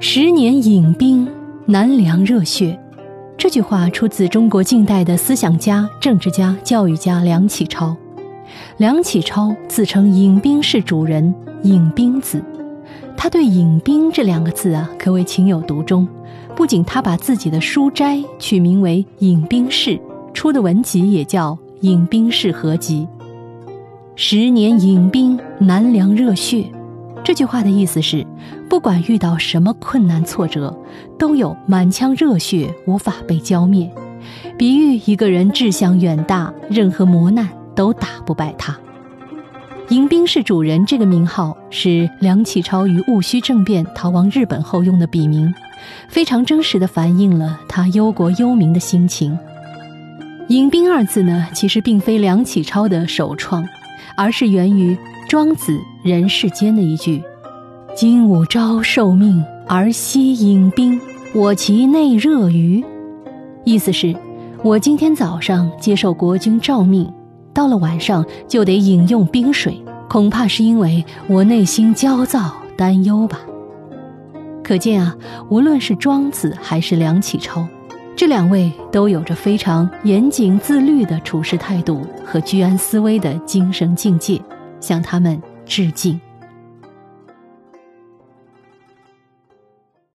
十年饮冰，难凉热血。这句话出自中国近代的思想家、政治家、教育家梁启超。梁启超自称饮冰室主人，饮冰子。他对“饮冰”这两个字啊，可谓情有独钟。不仅他把自己的书斋取名为“饮冰室”，出的文集也叫《饮冰室合集》。十年饮冰，难凉热血。这句话的意思是，不管遇到什么困难挫折，都有满腔热血无法被浇灭，比喻一个人志向远大，任何磨难都打不败他。迎宾是主人这个名号是梁启超于戊戌政变逃亡日本后用的笔名，非常真实的反映了他忧国忧民的心情。迎宾二字呢，其实并非梁启超的首创，而是源于。庄子人世间的一句：“今吾朝受命而夕饮冰，我其内热于。”意思是，我今天早上接受国君诏命，到了晚上就得饮用冰水，恐怕是因为我内心焦躁担忧吧。可见啊，无论是庄子还是梁启超，这两位都有着非常严谨自律的处事态度和居安思危的精神境界。向他们致敬。